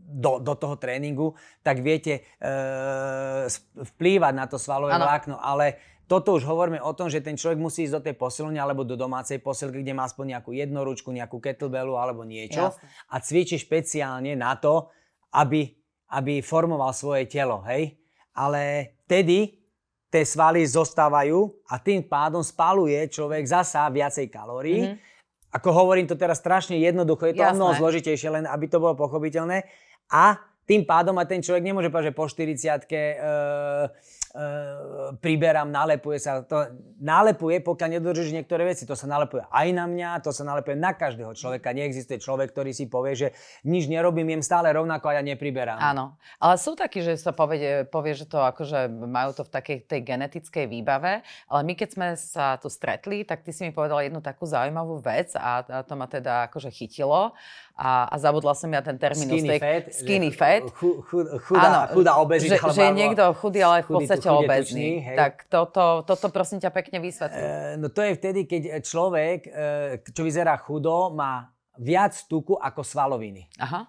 do, do toho tréningu, tak viete e, vplývať na to svalové vlákno, ale toto už hovoríme o tom, že ten človek musí ísť do tej posilovne alebo do domácej posilky, kde má aspoň nejakú jednoručku, nejakú kettlebellu alebo niečo Jasne. a cvičí špeciálne na to, aby, aby formoval svoje telo, hej? ale vtedy tie svaly zostávajú a tým pádom spaluje človek zasa viacej kalórií. Mm-hmm. Ako hovorím to teraz strašne jednoducho, je to o mnoho zložitejšie, len aby to bolo pochopiteľné. A tým pádom aj ten človek nemôže povedať, že po 40 uh, Uh, priberám, nalepuje sa. To nalepuje, pokiaľ nedodržíš niektoré veci. To sa nalepuje aj na mňa, to sa nalepuje na každého človeka. Neexistuje človek, ktorý si povie, že nič nerobím, jem stále rovnako a ja nepriberám. Áno, ale sú takí, že sa povie, povie, že to akože majú to v takej tej genetickej výbave, ale my keď sme sa tu stretli, tak ty si mi povedal jednu takú zaujímavú vec a, a to ma teda akože chytilo a, a zabudla som ja ten termín. Skinny tej, fat. Skinny fat. chudá, Áno, chudá obezita. Že, že je niekto chudý, ale v podstate obezný. Tak toto, toto prosím ťa pekne vysvetli. Uh, no to je vtedy, keď človek, uh, čo vyzerá chudo, má viac tuku ako svaloviny. Aha.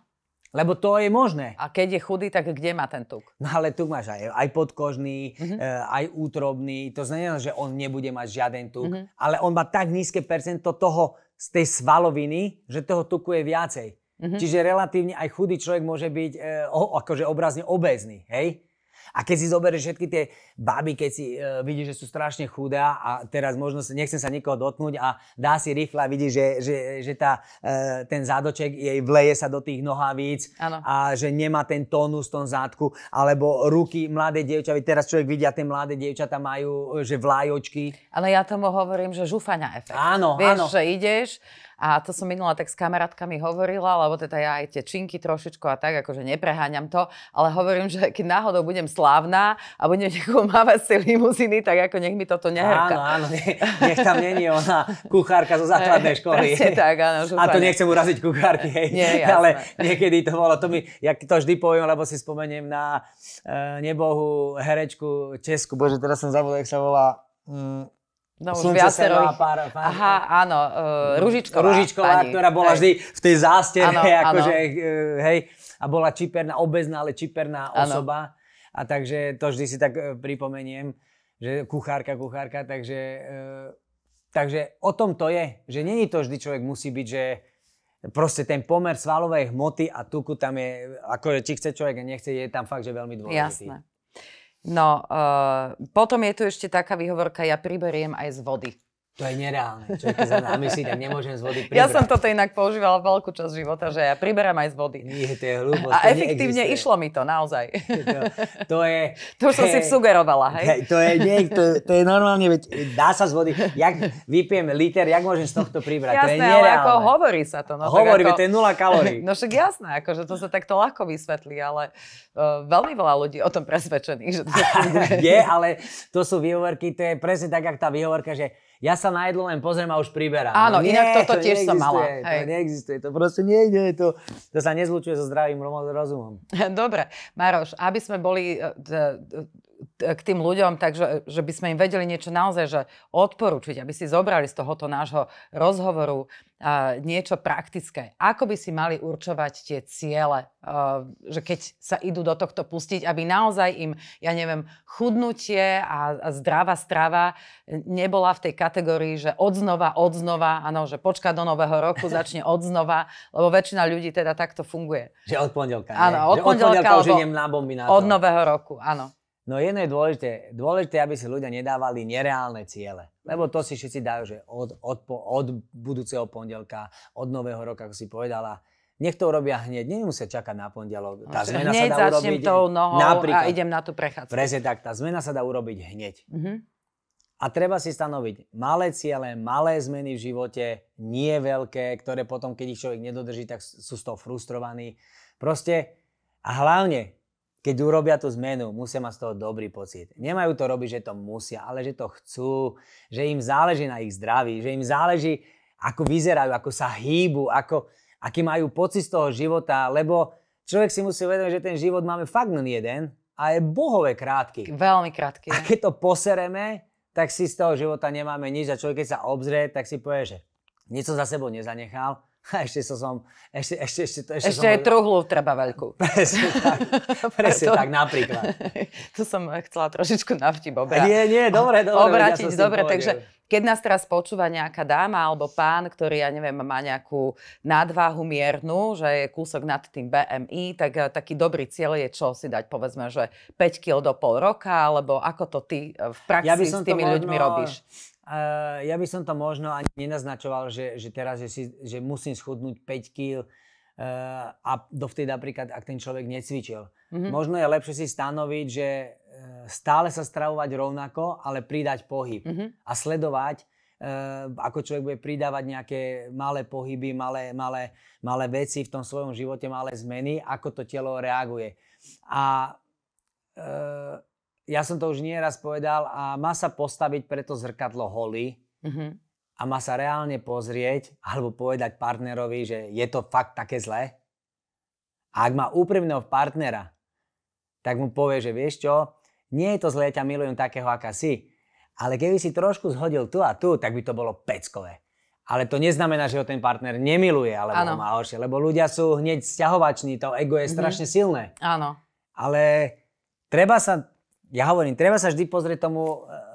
Lebo to je možné. A keď je chudý, tak kde má ten tuk? No ale tuk máš aj, aj podkožný, e, aj útrobný. To znamená, že on nebude mať žiaden tuk. Uh-huh. Ale on má tak nízke percento toho z tej svaloviny, že toho tuku je viacej. Mm-hmm. Čiže relatívne aj chudý človek môže byť e, o, akože obrazne obézny, hej? A keď si zoberieš všetky tie baby, keď si e, vidíš, že sú strašne chudé a teraz možno sa, nechcem sa nikoho dotknúť a dá si rifle a vidí, že, že, že tá, e, ten zádoček jej vleje sa do tých nohavíc ano. a že nemá ten tónus v tom zádku, alebo ruky mladé dievča, teraz človek vidia, tie mladé dievčatá majú, že vlajočky. Ale ja tomu hovorím, že žufania efekt. Áno, Vieš, áno. že ideš a to som minula tak s kamarátkami hovorila, lebo teda ja aj tie činky trošičku a tak, akože nepreháňam to, ale hovorím, že keď náhodou budem slávna a budem niekoho mávať tej limuziny, tak ako nech mi toto nehrka. Áno, áno, nech, nech tam není ona kuchárka zo základnej školy. Presne tak, áno. Župane. A to nechcem uraziť kuchárky, hej. Nie, jasné. Ale niekedy to bolo, to mi, ja to vždy poviem, lebo si spomeniem na uh, nebohu herečku Česku, bože, teraz som zabudol, jak sa volá. Mm, No už viacero. Pár, pár, Aha, áno, uh, Ružičková. Ružičková, pani. ktorá bola hej. vždy v tej zásterne, akože, uh, hej, a bola čiperná, obezná, ale čiperná ano. osoba. A takže to vždy si tak uh, pripomeniem, že kuchárka, kuchárka, takže, uh, takže o tom to je, že není to vždy človek musí byť, že proste ten pomer svalovej hmoty a tuku tam je, akože či chce človek a nechce, je tam fakt, že veľmi dôležitý. Jasné. No, uh, potom je tu ešte taká výhovorka, ja priberiem aj z vody. To je nereálne. Čo keď sa namyslí, tak nemôžem z vody pribrať. Ja som toto inak používala veľkú časť života, že ja priberám aj z vody. Nie, to je hlúposť. A efektívne neexistuje. išlo mi to, naozaj. To, to je... To už som si sugerovala, hej? to, je, nie, to, to je normálne, veď dá sa z vody. Jak vypijem liter, jak môžem z tohto pribrať? Jasné, to je nereálne. ale ako hovorí sa to. No, hovorí, ako... to je nula kalórií. No však jasné, akože to sa takto ľahko vysvetlí, ale uh, veľmi veľa ľudí o tom presvedčených, že to je, ale to sú výhovorky, to je presne tak, ako tá výhovorka, že ja sa na jedlo len pozriem a už priberám. Áno, no, nie, inak toto to tiež som mala. Hej. To neexistuje, to proste nejde, to, to sa nezlučuje so zdravým rozumom. Dobre, Maroš, aby sme boli e, k tým ľuďom, takže že by sme im vedeli niečo naozaj že odporučiť, aby si zobrali z tohoto nášho rozhovoru uh, niečo praktické. Ako by si mali určovať tie ciele, uh, že keď sa idú do tohto pustiť, aby naozaj im, ja neviem, chudnutie a, a zdravá strava nebola v tej kategórii, že odznova, odznova, áno, že počka do nového roku, začne odznova, lebo väčšina ľudí teda takto funguje. Že od pondelka, Áno, od pondelka, od pondelka už idem na bomby na to. Od nového roku, áno. No jedno je dôležité. Dôležité, aby si ľudia nedávali nereálne ciele. Lebo to si všetci dajú, že od, od, od budúceho pondelka, od nového roka, ako si povedala, nech to urobia hneď, nemusia čakať na pondelok. Tá zmena hneď sa dá urobiť tou nohou napríklad, a idem na tú prechádzku. Presne tak, tá zmena sa dá urobiť hneď. Mm-hmm. A treba si stanoviť malé ciele, malé zmeny v živote, nie veľké, ktoré potom, keď ich človek nedodrží, tak sú z toho frustrovaní. Proste a hlavne keď urobia tú zmenu, musia mať z toho dobrý pocit. Nemajú to robiť, že to musia, ale že to chcú, že im záleží na ich zdraví, že im záleží, ako vyzerajú, ako sa hýbu, ako, aký majú pocit z toho života, lebo človek si musí uvedomiť, že ten život máme fakt len jeden a je bohové krátky. Veľmi krátky. A keď to posereme, tak si z toho života nemáme nič a človek keď sa obzrie, tak si povie, že niečo za sebou nezanechal, a ešte so som, ešte, ešte, ešte, to, ešte, ešte som... aj truhlu treba veľkú. Presne tak, presne tak, napríklad. tu som chcela trošičku navtip obrať. Nie, nie, dobre, dobre. Obrátiť, ja dobre, takže keď nás teraz počúva nejaká dáma alebo pán, ktorý, ja neviem, má nejakú nadváhu miernu, že je kúsok nad tým BMI, tak uh, taký dobrý cieľ je čo si dať, povedzme, že 5 kg do pol roka, alebo ako to ty uh, v praxi ja s tými možno, ľuďmi robíš? Uh, ja by som to možno ani nenaznačoval, že, že teraz, že, si, že musím schudnúť 5 kg uh, a dovtedy napríklad, ak ten človek necvičil. Mm-hmm. Možno je lepšie si stanoviť, že stále sa stravovať rovnako, ale pridať pohyb. Mm-hmm. A sledovať, uh, ako človek bude pridávať nejaké malé pohyby, malé, malé, malé veci v tom svojom živote, malé zmeny, ako to telo reaguje. A uh, ja som to už nieraz povedal a má sa postaviť preto zrkadlo holý mm-hmm. a má sa reálne pozrieť alebo povedať partnerovi, že je to fakt také zlé. A ak má úprimného partnera, tak mu povie, že vieš čo, nie je to zlé, ťa milujem takého, aká si. Ale keby si trošku zhodil tu a tu, tak by to bolo peckové. Ale to neznamená, že ho ten partner nemiluje, alebo ano. ho má horšie. Lebo ľudia sú hneď sťahovační, to ego je mm-hmm. strašne silné. Áno. Ale treba sa, ja hovorím, treba sa vždy pozrieť tomu uh,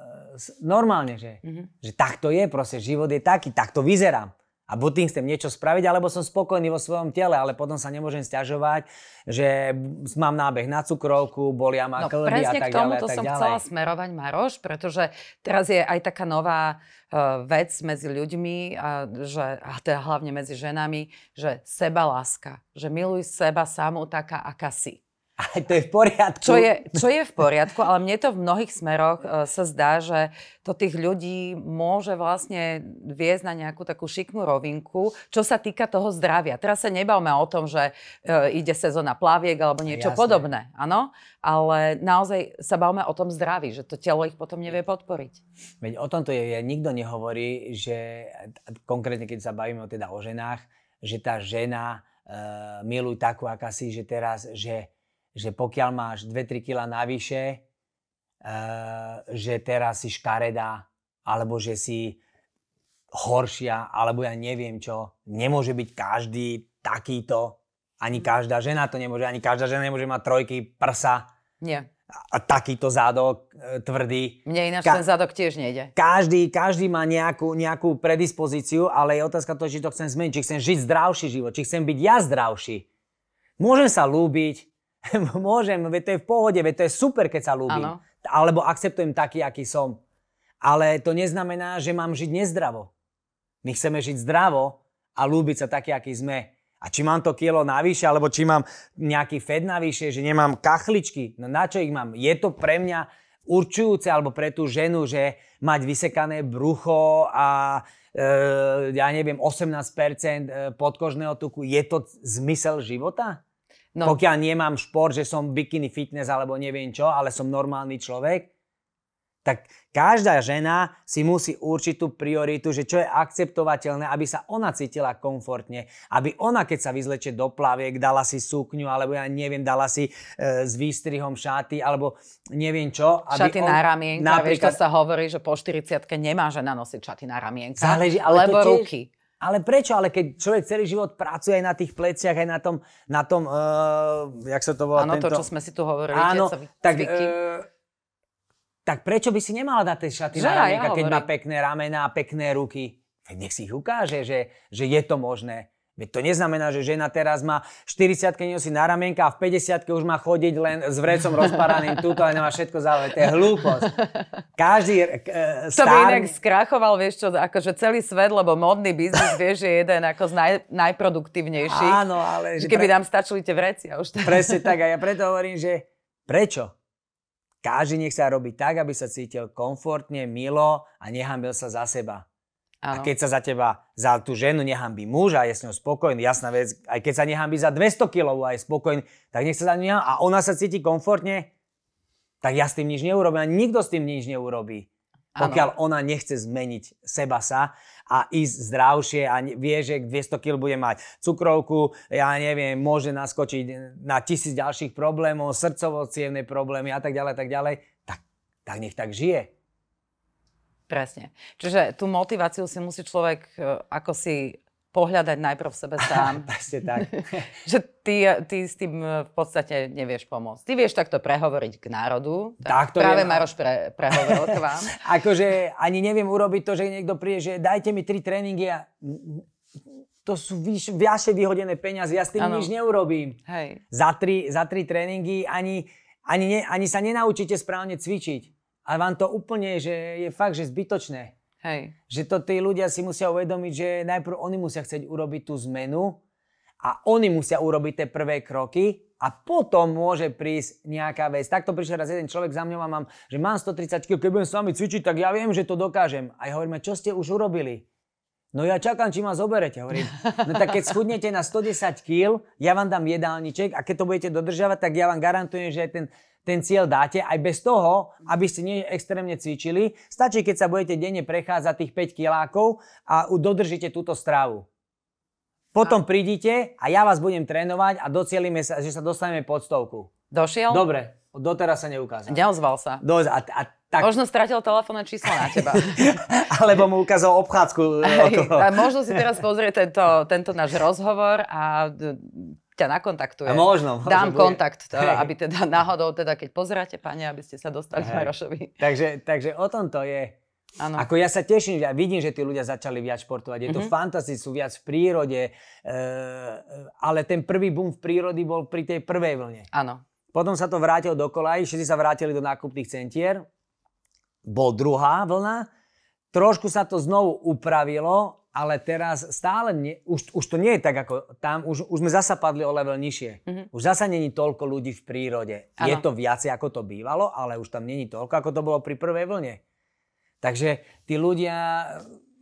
normálne, že, mm-hmm. že takto je proste, život je taký, takto vyzerám a buď tým chcem niečo spraviť, alebo som spokojný vo svojom tele, ale potom sa nemôžem stiažovať, že mám nábeh na cukrovku, bolia ma no, klby a tak ďalej. Presne k tomuto som ďalej. chcela smerovať, Maroš, pretože teraz je aj taká nová uh, vec medzi ľuďmi, a, že, a teda hlavne medzi ženami, že seba láska, že miluj seba samú taká, aká si. Ale to je v poriadku. Čo je, čo je v poriadku, ale mne to v mnohých smeroch uh, sa zdá, že to tých ľudí môže vlastne viesť na nejakú takú šiknú rovinku, čo sa týka toho zdravia. Teraz sa nebavme o tom, že uh, ide sezóna plaviek alebo niečo Jasné. podobné, áno? Ale naozaj sa bavme o tom zdraví, že to telo ich potom nevie podporiť. Veď o tomto je, nikto nehovorí, že konkrétne keď sa bavíme teda o ženách, že tá žena uh, miluj takú, aká si, že teraz, že že pokiaľ máš 2-3 kg navyše, uh, že teraz si škaredá, alebo že si horšia, alebo ja neviem čo. Nemôže byť každý takýto, ani každá žena to nemôže, ani každá žena nemôže mať trojky prsa. Nie. A takýto zádok e, tvrdý. Mne ináč Ka- ten zádok tiež nejde. Každý, každý má nejakú, nejakú predispozíciu, ale je otázka to, či to chcem zmeniť, či chcem žiť zdravší život, či chcem byť ja zdravší. Môžem sa lúbiť, Môžem, veď to je v pohode, veď to je super, keď sa ľúbim. Ano. Alebo akceptujem taký, aký som. Ale to neznamená, že mám žiť nezdravo. My chceme žiť zdravo a ľúbiť sa taký, aký sme. A či mám to kilo navyše, alebo či mám nejaký fed navyše, že nemám kachličky, no na čo ich mám? Je to pre mňa určujúce, alebo pre tú ženu, že mať vysekané brucho a e, ja neviem, 18% e, podkožného tuku, je to zmysel života? No. Pokiaľ nemám šport, že som bikini fitness alebo neviem čo, ale som normálny človek, tak každá žena si musí určiť tú prioritu, že čo je akceptovateľné, aby sa ona cítila komfortne, aby ona, keď sa vyzlečie do plaviek, dala si sukňu, alebo ja neviem, dala si e, s výstrihom šaty, alebo neviem čo. Aby šaty on, na ramienka, napríklad, vieš, to sa hovorí, že po 40 nemá žena nosiť šaty na ramienka, záleží, ale lebo tiež, ruky. Ale prečo? Ale keď človek celý život pracuje aj na tých pleciach, aj na tom, na tom uh, jak sa to volá? Áno, tento... to, čo sme si tu hovorili. Áno, tak, uh, tak prečo by si nemala dať tie šaty že na ramienka, ja keď má pekné ramena a pekné ruky? Nech si ich ukáže, že, že je to možné. Veď to neznamená, že žena teraz má 40 nosí na ramienka a v 50 už má chodiť len s vrecom rozparaným túto a nemá všetko záležité. To je hlúposť. Každý uh, star... To by inak skrachoval, vieš čo, akože celý svet, lebo modný biznis, vieš, je jeden ako z naj, najproduktívnejších. Áno, ale... Že keby pre... nám stačili tie vreci. A už to... Presne tak a ja preto hovorím, že prečo? Každý nech sa robí tak, aby sa cítil komfortne, milo a nehambil sa za seba. Ano. A keď sa za teba, za tú ženu nehambí muž a je s ňou spokojný, jasná vec, aj keď sa nehambí za 200 kg a je spokojný, tak nech sa za ňu a ona sa cíti komfortne, tak ja s tým nič neurobím a nikto s tým nič neurobí. Pokiaľ ona nechce zmeniť seba sa a ísť zdravšie a vie, že 200 kg bude mať cukrovku, ja neviem, môže naskočiť na tisíc ďalších problémov, srdcovo problémy a tak ďalej, tak ďalej, tak, tak nech tak žije. Presne. Čiže tú motiváciu si musí človek e, ako si pohľadať najprv v sebe sám. Presne tak. že ty, ty s tým v podstate nevieš pomôcť. Ty vieš takto prehovoriť k národu. Tak, Tak to práve viem. Maroš pre, prehovoril k vám. akože ani neviem urobiť to, že niekto príde, že dajte mi tri tréningy a to sú vyš, viaše vyhodené peniaze, ja s tým Áno. nič neurobím. Hej. Za tri, za tri tréningy ani, ani, ne, ani sa nenaučíte správne cvičiť. A vám to úplne, že je fakt, že zbytočné. Hej. Že to tí ľudia si musia uvedomiť, že najprv oni musia chcieť urobiť tú zmenu a oni musia urobiť tie prvé kroky a potom môže prísť nejaká vec. Takto prišiel raz jeden človek za mňou a mám, že mám 130 kg, keď budem s vami cvičiť, tak ja viem, že to dokážem. A ja hovorím, čo ste už urobili? No ja čakám, či ma zoberete. Hovorím, no tak keď schudnete na 110 kg, ja vám dám jedálniček a keď to budete dodržiavať, tak ja vám garantujem, že ten, ten cieľ dáte aj bez toho, aby ste nie extrémne cvičili. Stačí, keď sa budete denne prechádzať tých 5 kilákov a dodržíte túto stravu. Potom prídite a ja vás budem trénovať a docielime sa, že sa dostaneme pod stovku. Došiel? Dobre, doteraz sa neukázal. Neozval sa. Do, a, a, tak, Možno stratil telefónne číslo na teba. alebo mu ukázal obchádzku. Hej, okolo. a možno si teraz pozrie tento, tento náš rozhovor a ťa nakontaktuje. A možno, možno Dám bude. kontakt, to, aby teda náhodou, teda keď pozeráte, pane, aby ste sa dostali k Hej. Marošovi. takže, takže o tom to je. Áno. Ako ja sa teším, ja vidím, že tí ľudia začali viac športovať. Je to Mhm. fantastické, sú viac v prírode, e, ale ten prvý boom v prírody bol pri tej prvej vlne. Áno. Potom sa to vrátilo do kolají, všetci sa vrátili do nákupných centier. Bol druhá vlna, trošku sa to znovu upravilo, ale teraz stále, nie, už, už to nie je tak ako tam, už, už sme zasa padli o level nižšie. Mhm. Už zasa není toľko ľudí v prírode. Je Áno. to viacej ako to bývalo, ale už tam není toľko, ako to bolo pri prvej vlne. Takže tí ľudia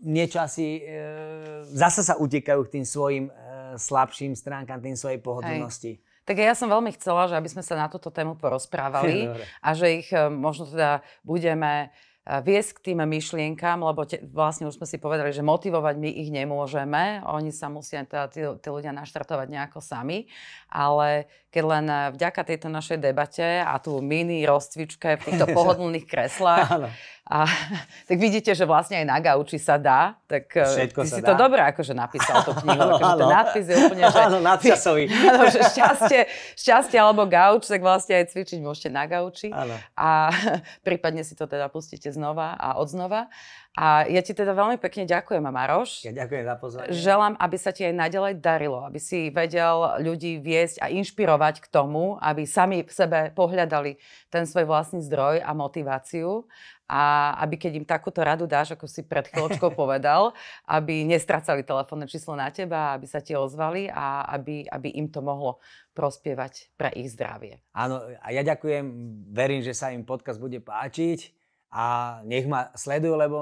niečo asi e, zasa sa utekajú k tým svojim e, slabším stránkam, tým svojej pohodlnosti. Tak ja som veľmi chcela, že aby sme sa na túto tému porozprávali Dobre. a že ich e, možno teda budeme e, viesť k tým myšlienkám, lebo te, vlastne už sme si povedali, že motivovať my ich nemôžeme. Oni sa musia teda tí, tí ľudia naštartovať nejako sami. Ale keď len e, vďaka tejto našej debate a tú mini rozcvičke v týchto pohodlných kreslách. A, tak vidíte, že vlastne aj na gauči sa dá. Tak e, Všetko ty si dá. to dobre akože napísal tú knihu. Akože ten áno. nápis je úplne, že... Áno, nadčasový. Áno, že šťastie, šťastie alebo gauč, tak vlastne aj cvičiť môžete na gauči. Áno. A prípadne si to teda pustíte znova a odznova. A ja ti teda veľmi pekne ďakujem, Maroš. Ja ďakujem za pozvanie. Želám, aby sa ti aj naďalej darilo, aby si vedel ľudí viesť a inšpirovať k tomu, aby sami v sebe pohľadali ten svoj vlastný zdroj a motiváciu a aby keď im takúto radu dáš, ako si pred chvíľočkou povedal, aby nestracali telefónne číslo na teba, aby sa ti ozvali a aby, aby im to mohlo prospievať pre ich zdravie. Áno, a ja ďakujem, verím, že sa im podcast bude páčiť a nech ma sledujú, lebo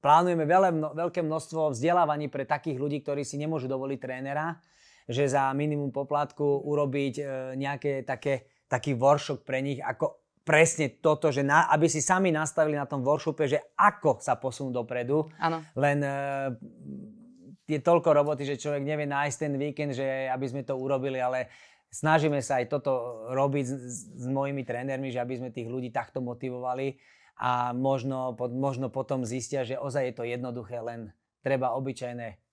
plánujeme veľa, mno, veľké množstvo vzdelávaní pre takých ľudí, ktorí si nemôžu dovoliť trénera, že za minimum poplatku urobiť e, nejaké také, taký workshop pre nich, ako presne toto, že na, aby si sami nastavili na tom workshope, že ako sa posunú dopredu, Áno. len e, je toľko roboty, že človek nevie nájsť ten víkend, že aby sme to urobili, ale snažíme sa aj toto robiť s, s, mojimi trénermi, že aby sme tých ľudí takto motivovali a možno, možno potom zistia, že ozaj je to jednoduché, len treba obyčajné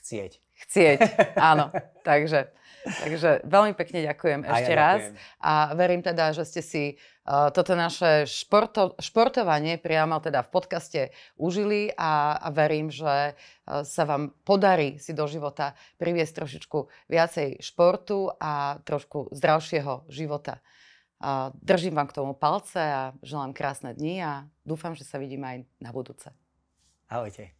chcieť. Chcieť, áno. Takže, takže veľmi pekne ďakujem A ja ešte raz. ďakujem. A verím teda, že ste si uh, toto naše športo, športovanie priamo teda v podcaste užili a, a verím, že uh, sa vám podarí si do života priviesť trošičku viacej športu a trošku zdravšieho života. Uh, držím vám k tomu palce a želám krásne dni a dúfam, že sa vidíme aj na budúce. Ahojte.